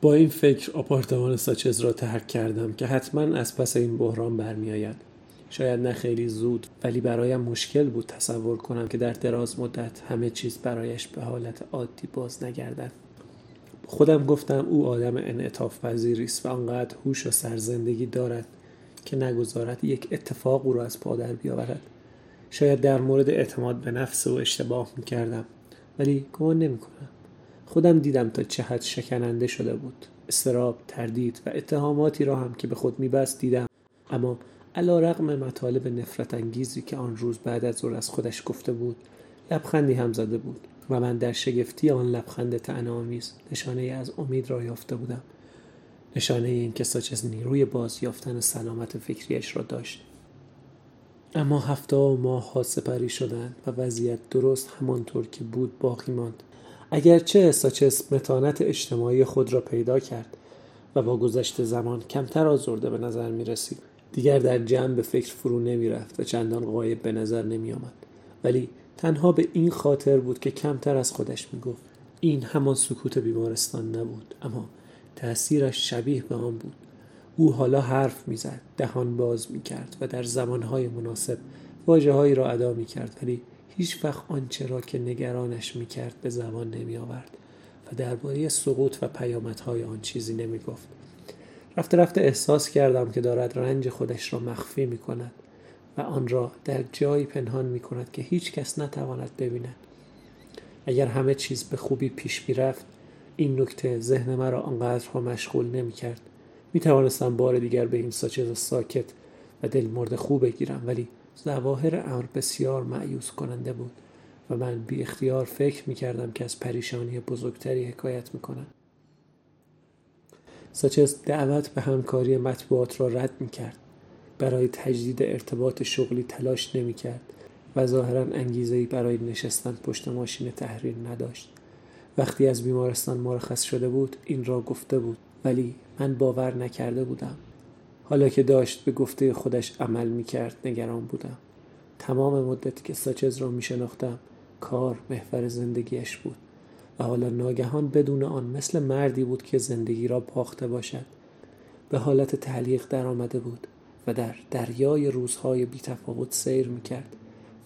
با این فکر آپارتمان ساچز را ترک کردم که حتما از پس این بحران برمیآید. شاید نه خیلی زود ولی برایم مشکل بود تصور کنم که در دراز مدت همه چیز برایش به حالت عادی باز نگردد. خودم گفتم او آدم انعطاف پذیری است و آنقدر هوش و سرزندگی دارد که نگذارد یک اتفاق او را از پادر بیاورد. شاید در مورد اعتماد به نفس او اشتباه می‌کردم ولی گمان نمی‌کنم. خودم دیدم تا چه حد شکننده شده بود. استراب تردید و اتهاماتی را هم که به خود میبست دیدم. اما علا رقم مطالب نفرت انگیزی که آن روز بعد از ظهر از خودش گفته بود لبخندی هم زده بود و من در شگفتی آن لبخند تنامیز نشانه از امید را یافته بودم. نشانه این که ساچز نیروی باز یافتن سلامت فکریش را داشت. اما هفته و ماه ها سپری شدند و وضعیت درست همانطور که بود باقی ماند. اگرچه ساچس متانت اجتماعی خود را پیدا کرد و با گذشت زمان کمتر آزرده به نظر می رسید دیگر در جمع به فکر فرو نمی رفت و چندان غایب به نظر نمی آمد ولی تنها به این خاطر بود که کمتر از خودش می گفت این همان سکوت بیمارستان نبود اما تأثیرش شبیه به آن بود. او حالا حرف می‌زد دهان باز می کرد و در زمانهای مناسب واجه را ادا می کرد ولی هیچ وقت آنچه را که نگرانش می کرد به زبان نمی آورد و درباره سقوط و پیامدهای آن چیزی نمی گفت رفته رفته احساس کردم که دارد رنج خودش را مخفی می کند و آن را در جایی پنهان می کند که هیچ کس نتواند ببیند. اگر همه چیز به خوبی پیش می رفت این نکته ذهن مرا آنقدرها مشغول نمی کرد می توانستم بار دیگر به این ساچز ساکت و دل مرد خوب بگیرم ولی ظواهر امر بسیار معیوس کننده بود و من بی اختیار فکر می کردم که از پریشانی بزرگتری حکایت می کنم. ساچز دعوت به همکاری مطبوعات را رد می کرد. برای تجدید ارتباط شغلی تلاش نمی کرد و ظاهرا انگیزه برای نشستن پشت ماشین تحریر نداشت. وقتی از بیمارستان مرخص شده بود این را گفته بود ولی من باور نکرده بودم حالا که داشت به گفته خودش عمل می کرد نگران بودم. تمام مدتی که ساچز را می شناختم کار محور زندگیش بود و حالا ناگهان بدون آن مثل مردی بود که زندگی را باخته باشد. به حالت تعلیق در آمده بود و در دریای روزهای بیتفاوت سیر می کرد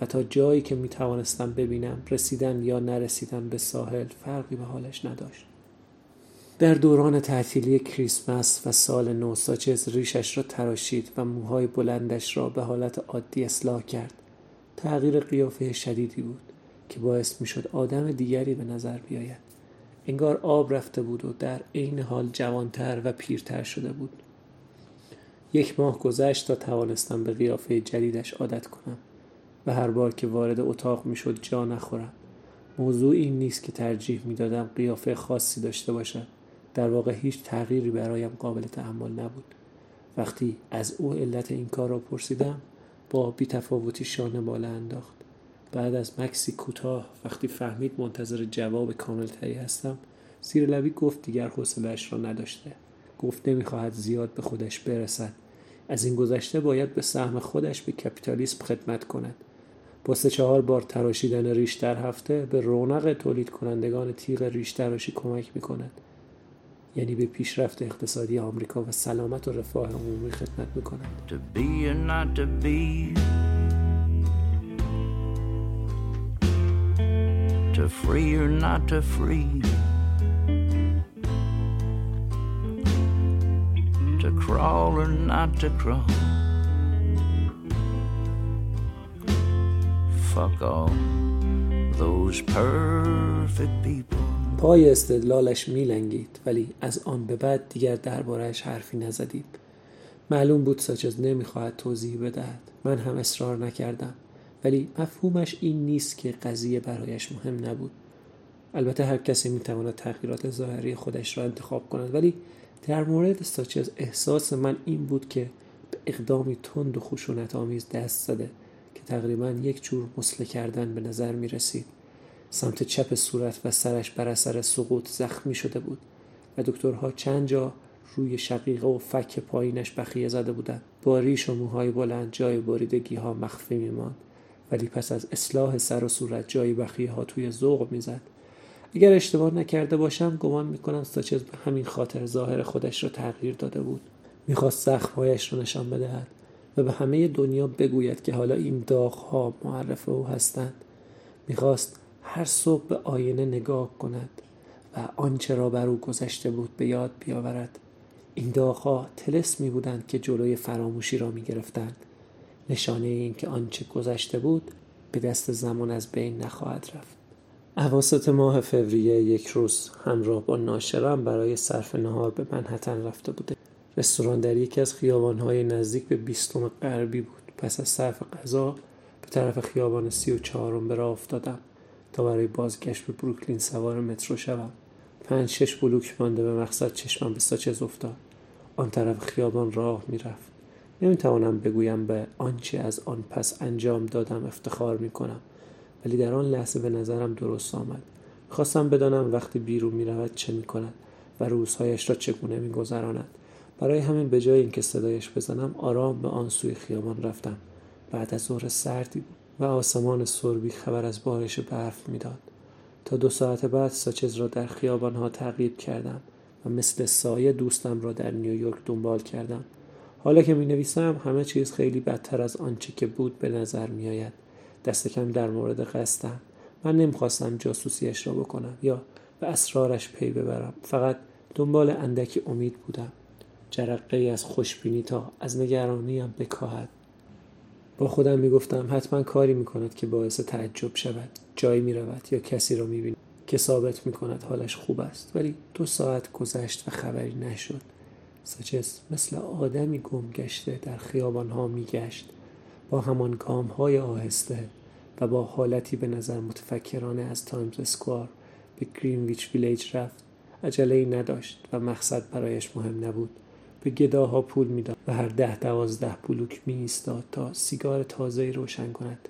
و تا جایی که می توانستم ببینم رسیدن یا نرسیدن به ساحل فرقی به حالش نداشت. در دوران تعطیلی کریسمس و سال نو ساچز ریشش را تراشید و موهای بلندش را به حالت عادی اصلاح کرد. تغییر قیافه شدیدی بود که باعث می‌شد آدم دیگری به نظر بیاید. انگار آب رفته بود و در عین حال جوانتر و پیرتر شده بود. یک ماه گذشت تا توانستم به قیافه جدیدش عادت کنم و هر بار که وارد اتاق می‌شد جا نخورم. موضوع این نیست که ترجیح می‌دادم قیافه خاصی داشته باشد در واقع هیچ تغییری برایم قابل تحمل نبود. وقتی از او علت این کار را پرسیدم با بیتفاوتی شانه بالا انداخت. بعد از مکسی کوتاه وقتی فهمید منتظر جواب کاملتری هستم زیر لبی گفت دیگر حوصلهاش را نداشته. گفت نمی‌خواهد زیاد به خودش برسد. از این گذشته باید به سهم خودش به کپیتالیسم خدمت کند. با سه چهار بار تراشیدن ریش در هفته به رونق تولید کنندگان تیغ ریش تراشی کمک می کند یعنی به پیشرفت اقتصادی آمریکا و سلامت و رفاه عمومی خدمت می کند to free or not to free. To crawl or not to crawl. Fuck all those perfect people. پای استدلالش میلنگید ولی از آن به بعد دیگر دربارهش حرفی نزدیم معلوم بود ساچز نمی‌خواهد توضیح بدهد. من هم اصرار نکردم ولی مفهومش این نیست که قضیه برایش مهم نبود. البته هر کسی می‌تواند تغییرات ظاهری خودش را انتخاب کند ولی در مورد ساچز احساس من این بود که به اقدامی تند و خشونت آمیز دست زده که تقریبا یک جور مسله کردن به نظر می رسید سمت چپ صورت و سرش بر اثر سقوط زخمی شده بود و دکترها چند جا روی شقیقه و فک پایینش بخیه زده بودند. با ریش و موهای بلند جای بریدگی ها مخفی میماند. ولی پس از اصلاح سر و صورت جای بخیه ها توی ذوق می‌زد. اگر اشتباه نکرده باشم گمان می‌کنم ساچز به همین خاطر ظاهر خودش را تغییر داده بود. می‌خواست زخمهایش را نشان بدهد و به همه دنیا بگوید که حالا این داغها معرف او هستند. می‌خواست هر صبح به آینه نگاه کند و آنچه را بر او گذشته بود به یاد بیاورد. این داغها تلسمی بودند که جلوی فراموشی را می‌گرفتند نشانه این که آنچه گذشته بود به دست زمان از بین نخواهد رفت. عواسط ماه فوریه یک روز همراه با ناشرم برای صرف نهار به منحتن رفته بوده. رستوران در یکی از خیابانهای نزدیک به بیستم غربی بود. پس از صرف غذا به طرف خیابان سی و چهارم به راه افتادم. تا برای بازگشت به بروکلین سوار مترو شوم. پنج شش بلوک مانده به مقصد چشمم به ساچز افتاد. آن طرف خیابان راه می‌رفت. نمی‌توانم بگویم به آنچه از آن پس انجام دادم افتخار می‌کنم. ولی در آن لحظه به نظرم درست آمد. خواستم بدانم وقتی بیرون می‌رود چه می‌کند و روزهایش را چگونه میگذراند. برای همین به جای اینکه صدایش بزنم آرام به آن سوی خیابان رفتم. بعد از ظهر سردی بود. و آسمان سربی خبر از بارش برف می‌داد. تا دو ساعت بعد ساچز را در خیابانها تعقیب کردم و مثل سایه دوستم را در نیویورک دنبال کردم. حالا که می نویسم همه چیز خیلی بدتر از آنچه که بود به نظر می آید دست کم در مورد قصدم من نمی‌خواستم جاسوسیش را بکنم یا به اسرارش پی ببرم. فقط دنبال اندکی امید بودم. جرقه ای از خوشبینی تا از نگرانیم بکاهد. با خودم می‌گفتم حتما کاری می‌کند که باعث تعجب شود جایی می‌رود یا کسی را می‌بیند که ثابت می‌کند حالش خوب است. ولی دو ساعت گذشت و خبری نشد. سپس مثل آدمی گم گشته در خیابانها میگشت. با همان گام های آهسته و با حالتی به نظر متفکرانه از تایمز اسکوار به گرینویچ ویلیج رفت. عجله ای نداشت و مقصد برایش مهم نبود. به گداها پول می‌داد و هر ده دوازده بلوک می ایستاد تا سیگار تازه روشن کند.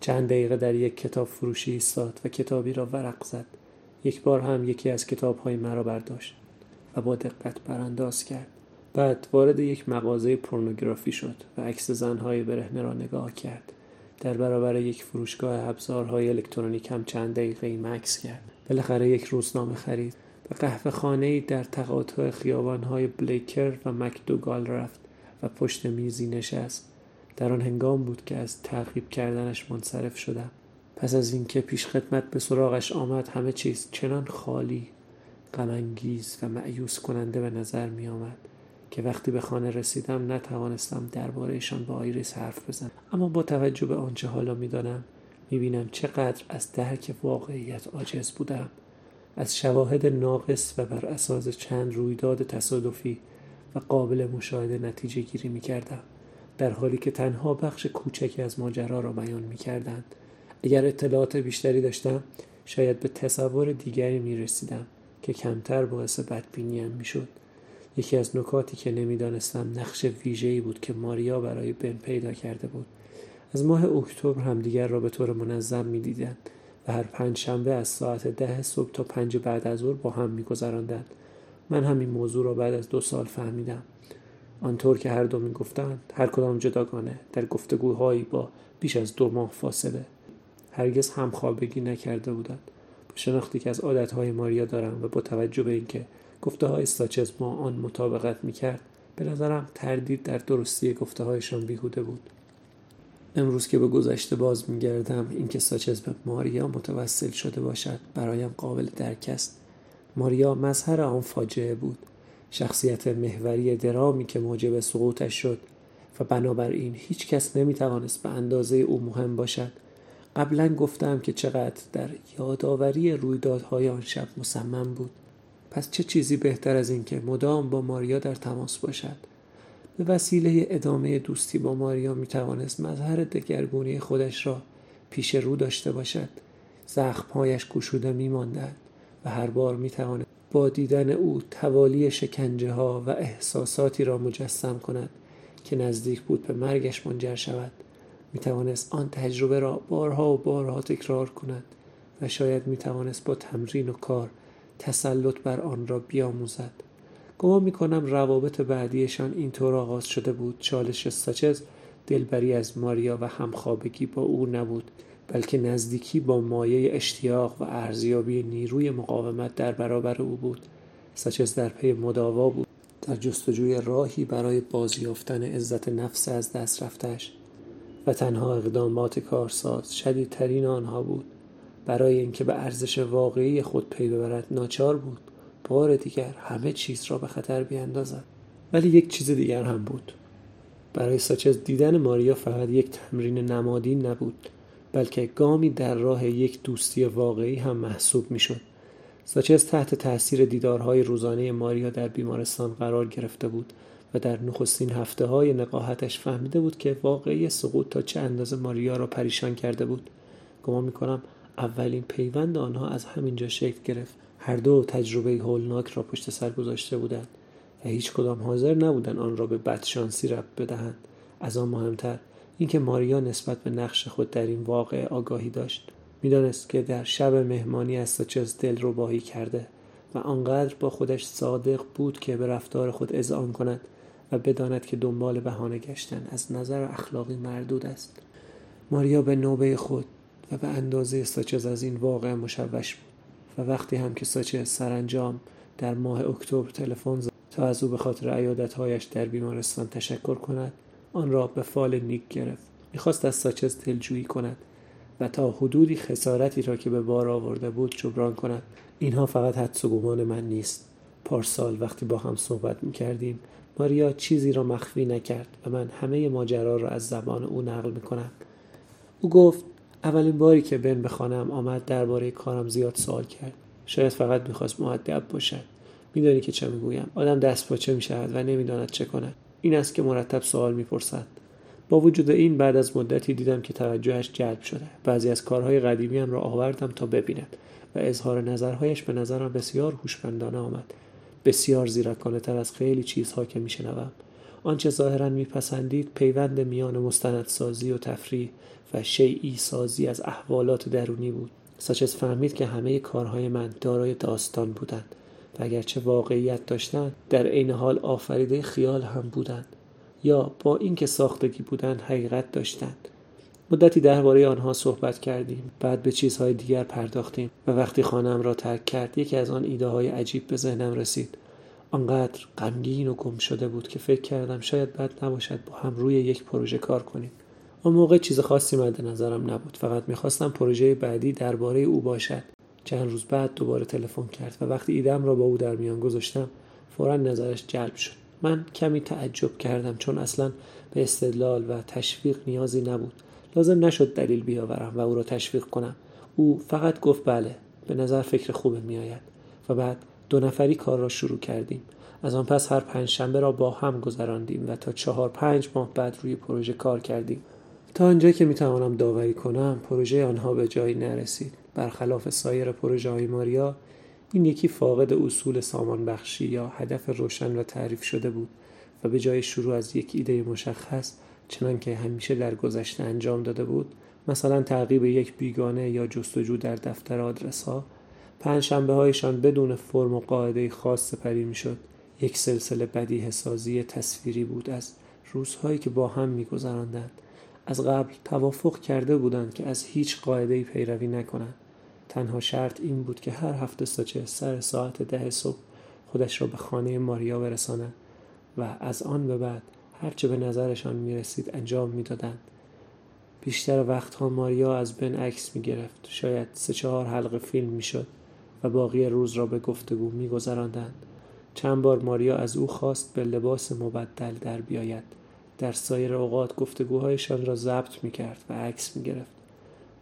چند دقیقه در یک کتاب فروشی ایستاد و کتابی را ورق زد. یک بار هم یکی از کتاب های مرا برداشت و با دقت برانداز کرد. بعد وارد یک مغازه پورنوگرافی شد و عکس زنهای برهنه را نگاه کرد. در برابر یک فروشگاه ابزارهای الکترونیک هم چند دقیقه مکس کرد. بالاخره یک روزنامه خرید. به قهوه خانه در تقاطع خیابانهای بلیکر و مکدوگال رفت و پشت میزی نشست. در آن هنگام بود که از تعقیب کردنش منصرف شدم. پس از اینکه پیش خدمت به سراغش آمد همه چیز چنان خالی غمانگیز و معیوس کننده به نظر می آمد که وقتی به خانه رسیدم نتوانستم دربارهشان با آیریس حرف بزنم. اما با توجه به آنچه حالا می‌دانم می‌بینم چقدر از درک واقعیت عاجز بودم از شواهد ناقص و بر اساس چند رویداد تصادفی و قابل مشاهده نتیجه گیری می کردم در حالی که تنها بخش کوچکی از ماجرا را بیان می کردند اگر اطلاعات بیشتری داشتم شاید به تصور دیگری می رسیدم که کمتر باعث بدبینیم می شد یکی از نکاتی که نمی‌دانستم نقش ویژه‌ای بود که ماریا برای بن پیدا کرده بود. از ماه اکتبر همدیگر را به طور منظم می‌دیدند. و هر پنج شنبه از ساعت ده صبح تا پنج بعد از ظهر با هم میگذراندند. من همین موضوع را بعد از دو سال فهمیدم. آنطور که هر دو می‌گفتند هر کدام جداگانه در گفتگوهایی با بیش از دو ماه فاصله. هرگز همخوابگی نکرده بودند. با شناختی که از عادتهای ماریا دارم و با توجه به اینکه گفته های ساچز ما آن مطابقت می‌کرد به نظرم تردید در درستی گفته هایشان بیهوده بود. امروز که به گذشته باز میگردم اینکه ساچز به ماریا متوسل شده باشد برایم قابل درک است. ماریا مظهر آن فاجعه بود. شخصیت محوری درامی که موجب سقوطش شد و بنابراین هیچ کس نمی‌توانست به اندازه او مهم باشد. قبلا گفتم که چقدر در یادآوری رویدادهای آن شب مصمم بود. پس چه چیزی بهتر از این که مدام با ماریا در تماس باشد؟ به وسیله ادامه دوستی با ماریا می توانست مظهر دگرگونی خودش را پیش رو داشته باشد. زخمهایش گشوده می ماندند و هر بار می توانست با دیدن او توالی شکنجه ها و احساساتی را مجسم کند که نزدیک بود به مرگش منجر شود. می توانست آن تجربه را بارها و بارها تکرار کند و شاید می توانست با تمرین و کار تسلط بر آن را بیاموزد. گمان می‌کنم روابط بعدیشان اینطور آغاز شده بود. چالش ساچز دلبری از ماریا و همخوابگی با او نبود بلکه نزدیکی با مایه اشتیاق و ارزیابی نیروی مقاومت در برابر او بود. ساچز در پی مداوا بود. در جستجوی راهی برای بازیافتن عزت نفس از دست رفتش و تنها اقدامات کارساز شدیدترین آنها بود. برای اینکه به ارزش واقعی خود پی ببرد ناچار بود. بار دیگر همه چیز را به خطر بیاندازد ولی یک چیز دیگر هم بود. برای ساچز دیدن ماریا فقط یک تمرین نمادین نبود بلکه گامی در راه یک دوستی واقعی هم محسوب می‌شد. ساچز تحت تاثیر دیدارهای روزانه ماریا در بیمارستان قرار گرفته بود و در نخستین هفته های نقاهتش فهمیده بود که واقعی سقوط تا چه اندازه ماریا را پریشان کرده بود. گمان می‌کنم اولین پیوند آنها از همینجا شکل گرفت. هر دو تجربه هولناک را پشت سر گذاشته بودند و هیچ کدام حاضر نبودند آن را به بدشانسی رب بدهند. از آن مهمتر اینکه ماریا نسبت به نقش خود در این واقع آگاهی داشت. می‌دانست که در شب مهمانی از ساچز دل باهی کرده و آنقدر با خودش صادق بود که به رفتار خود اذعان کند و بداند که دنبال بهانه گشتن از نظر اخلاقی مردود است. ماریا به نوبه خود و به اندازه ساچز از این واقع مشوش بود. وقتی هم که ساچز سرانجام در ماه اکتبر تلفن زد تا از او به خاطر عیادتهایش در بیمارستان تشکر کند آن را به فال نیک گرفت. می‌خواست از ساچز دلجویی کند و تا حدودی خسارتی را که به بار آورده بود جبران کند. اینها فقط حدس و گمان من نیست. پارسال وقتی با هم صحبت می‌کردیم ماریا چیزی را مخفی نکرد و من همه ماجرا را از زبان او نقل می‌کنم. او گفت اولین باری که بن به خانم آمد درباره کارم زیاد سوال کرد. شاید فقط می‌خواست معدب باشد. میدانی که چه می‌گویم؟ آدم دست پاچه می‌شود و نمی‌داند چه کند. این است که مرتب سوال می‌پرسد. با وجود این بعد از مدتی دیدم که توجهش جلب شده. بعضی از کارهای قدیمیم را آوردم تا ببیند و اظهار نظرهایش به نظرم بسیار هوشمندانه آمد. بسیار زیرکانه تر از خیلی چیزها که میشنوم. آنچه ظاهرا میپسندید پیوند میان مستندسازی و تفریح و شیعی سازی از احوالات درونی بود. ساچز فهمید که همه کارهای من دارای داستان بودند و اگرچه واقعیت داشتند در عین حال آفریده خیال هم بودند یا با اینکه ساختگی بودند حقیقت داشتند. مدتی درباره آنها صحبت کردیم بعد به چیزهای دیگر پرداختیم و وقتی خانم را ترک کرد یکی از آن ایده های عجیب به ذهنم رسید. آنقدر غمگین و گم شده بود که فکر کردم شاید بد نباشد با هم روی یک پروژه کار کنیم. آن موقع چیز خاصی مد نظرم نبود. فقط می‌خواستم پروژه بعدی درباره او باشد. چند روز بعد دوباره تلفن کرد و وقتی ایدم را با او در میان گذاشتم فورا نظرش جلب شد. من کمی تعجب کردم چون اصلا به استدلال و تشویق نیازی نبود. لازم نشد دلیل بیاورم و او را تشویق کنم. او فقط گفت بله به نظر فکر خوبه میآید. و بعد دو نفری کار را شروع کردیم. از آن پس هر پنج شنبه را با هم گذراندیم و تا چهار پنج ماه بعد روی پروژه کار کردیم. تا آنجایی که می‌توانم داوری کنم پروژه آنها به جایی نرسید. برخلاف سایر پروژه های ماریا این یکی فاقد اصول سامان بخشی یا هدف روشن و تعریف شده بود و به جای شروع از یک ایده مشخص چنان که همیشه در گذشته انجام داده بود مثلا تعقیب یک بیگانه یا جستجو در دفتر آدرس ها پنج شنبه هایشان بدون فرم و قاعده خاص سپری می‌شد یک سلسله بدی سازی تصویری بود از روزهایی که با هم میگذراندند از قبل توافق کرده بودند که از هیچ قاعده پیروی نکنند تنها شرط این بود که هر هفته ساچه سر ساعت ده صبح خودش را به خانه ماریا برسانند و از آن به بعد هرچه به نظرشان می رسید انجام می دادند. بیشتر وقتها ماریا از بن عکس می گرفت. شاید سه چهار حلقه فیلم می شد و باقی روز را به گفتگو می گذراندند. چند بار ماریا از او خواست به لباس مبدل در بیاید. در سایر اوقات گفتگوهایشان را ضبط می کرد و عکس می گرفت.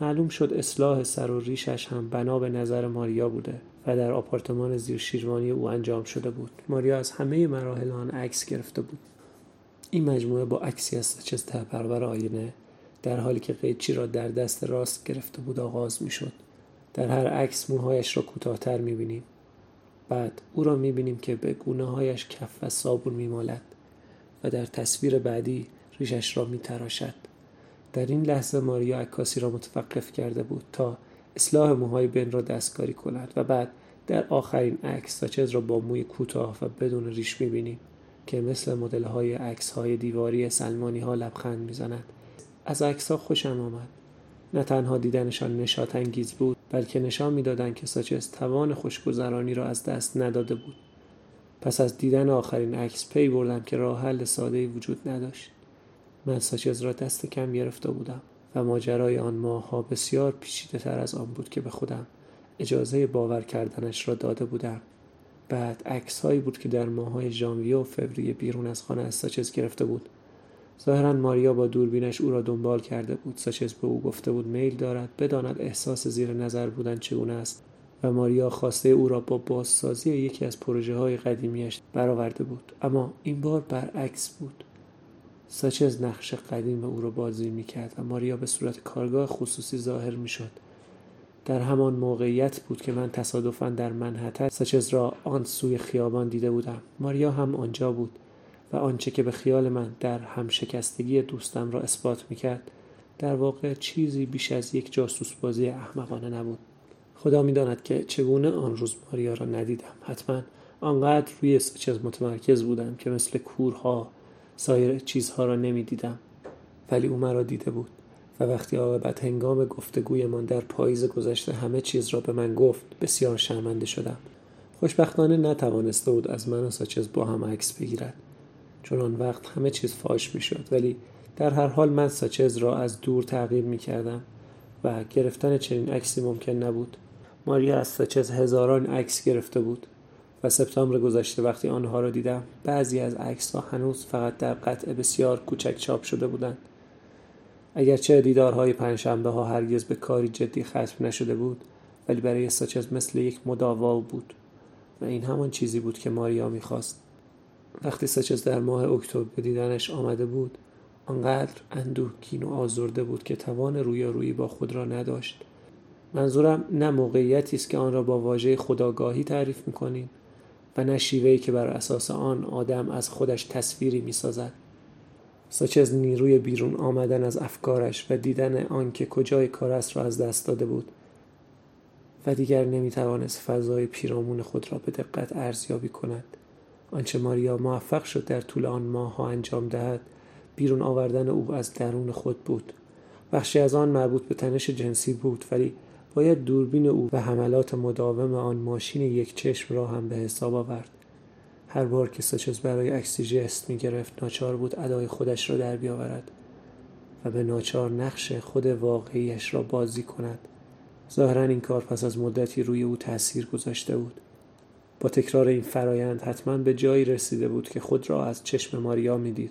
معلوم شد اصلاح سر و ریشش هم بنا به نظر ماریا بوده و در آپارتمان زیر شیروانی او انجام شده بود. ماریا از همه مراحل آن عکس گرفته بود. این مجموعه با عکسی از سچز پرور آینه در حالی که قیچی را در دست راست گرفته بود آغاز می شد. در هر عکس موهایش را کوتاهتر می بینیم. بعد او را می بینیم که به گونه هایش کف و صابون می مالد و در تصویر بعدی ریشش را می تراشد. در این لحظه ماریا عکاسی را متوقف کرده بود تا اصلاح موهای بن را دستکاری کند و بعد در آخرین عکس ساچز را با موی کوتاه و بدون ریش می‌بینیم که مثل مدل های عکس های دیواری سلمانی ها لبخند می‌زند از عکس ها خوشم آمد نه تنها دیدنشان نشات انگیز بود بلکه نشان می‌دادند که ساچز توان خوشگذرانی را از دست نداده بود. پس از دیدن آخرین عکس پی بردم که راه حل ساده وجود نداشت. من ساچز را دست کم گرفته بودم و ماجرای آن ماهها بسیار پیچیده تر از آن بود که به خودم اجازه باور کردنش را داده بودم. بعد عکس هایی بود که در ماههای ژانویه و فوریه بیرون از خانه از ساچز گرفته بود. ظاهرا ماریا با دوربینش او را دنبال کرده بود. ساچز به او گفته بود میل دارد. بداند احساس زیر نظر بودن چگونه است و ماریا خواسته او را با بازسازی یکی از پروژه های قدیمیش برآورده بود. اما این بار برعکس بود. ساچز نقش قدیم او را بازی می‌کرد و ماریا به صورت کارگاه خصوصی ظاهر می‌شد. در همان موقعیت بود که من تصادفا در منحتر ساچز را آن سوی خیابان دیده بودم. ماریا هم آنجا بود. و آنچه که به خیال من در همشکستگی دوستم را اثبات می‌کرد در واقع چیزی بیش از یک جاسوس بازی احمقانه نبود. خدا می‌داند که چگونه آن روز ماریا را ندیدم. حتما آنقدر روی ساچز متمرکز بودم که مثل کورها سایر چیزها را نمی‌دیدم. ولی او مرا دیده بود و وقتی عاقبت هنگام گفتگویمان در پاییز گذشته همه چیز را به من گفت بسیار شرمنده شدم. خوشبختانه نتوانسته بود از من و ساچز با هم عکس بگیرد. چون آن وقت همه چیز فاش می‌شد. ولی در هر حال من ساچز را از دور تغییر می کردم و گرفتن چنین عکسی ممکن نبود. ماریا از ساچز هزاران عکس گرفته بود و سپتامبر گذشته وقتی آنها را دیدم بعضی از عکس ها هنوز فقط در قطع بسیار کوچک چاپ شده بودند. اگرچه دیدارهای پنجشنبه ها هرگز به کاری جدی ختم نشده بود ولی برای ساچز مثل یک مداوا بود و این همان چیزی بود که ماریا می‌خواست. وقتی ساچز در ماه اکتبر به دیدنش آمده بود آنقدر اندوهگین و آزرده بود که توان رویارویی با خود را نداشت. منظورم نه موقعیتی است که آن را با واژه خداگاهی تعریف می‌کنیم و نه شیوهی که بر اساس آن آدم از خودش تصویری می‌سازد. ساچز نیروی بیرون آمدن از افکارش و دیدن آنکه کجای کار است را از دست داده بود و دیگر نمی‌توانست فضای پیرامون خود را به دقت ارزیابی کند. آنچه ماریا موفق شد در طول آن ماه ها انجام دهد بیرون آوردن او از درون خود بود. بخشی از آن مربوط به تنش جنسی بود ولی باید دوربین او و حملات مداوم آن ماشین یک چشم را هم به حساب آورد. هر بار که ساچز برای عکسی جست می گرفت ناچار بود ادای خودش را در بیاورد و به ناچار نقش خود واقعیش را بازی کند. ظاهرا این کار پس از مدتی روی او تاثیر گذاشته بود. با تکرار این فرایند حتما به جایی رسیده بود که خود را از چشم ماریا می‌دید.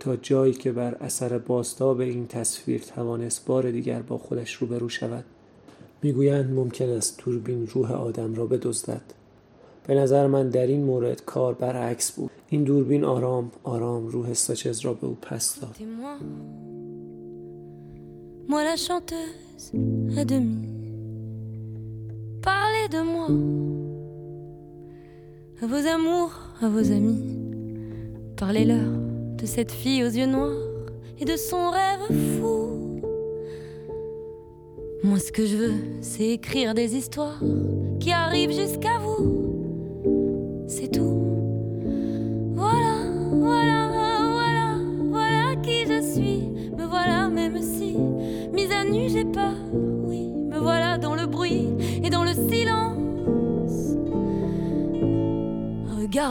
تا جایی که بر اثر باستاب این تصویر توانست بار دیگر با خودش روبرو شود. می‌گویند ممکن است توربین روح آدم را بدزدد. به نظر من در این مورد کار برعکس بود. این دوربین آرام آرام روح ساچز را به او پس داد. De moi. À vos amours, à vos amis Parlez-leur de cette fille aux yeux noirs Et de son rêve fou. Moi ce que je veux c'est écrire des histoires Qui arrivent jusqu'à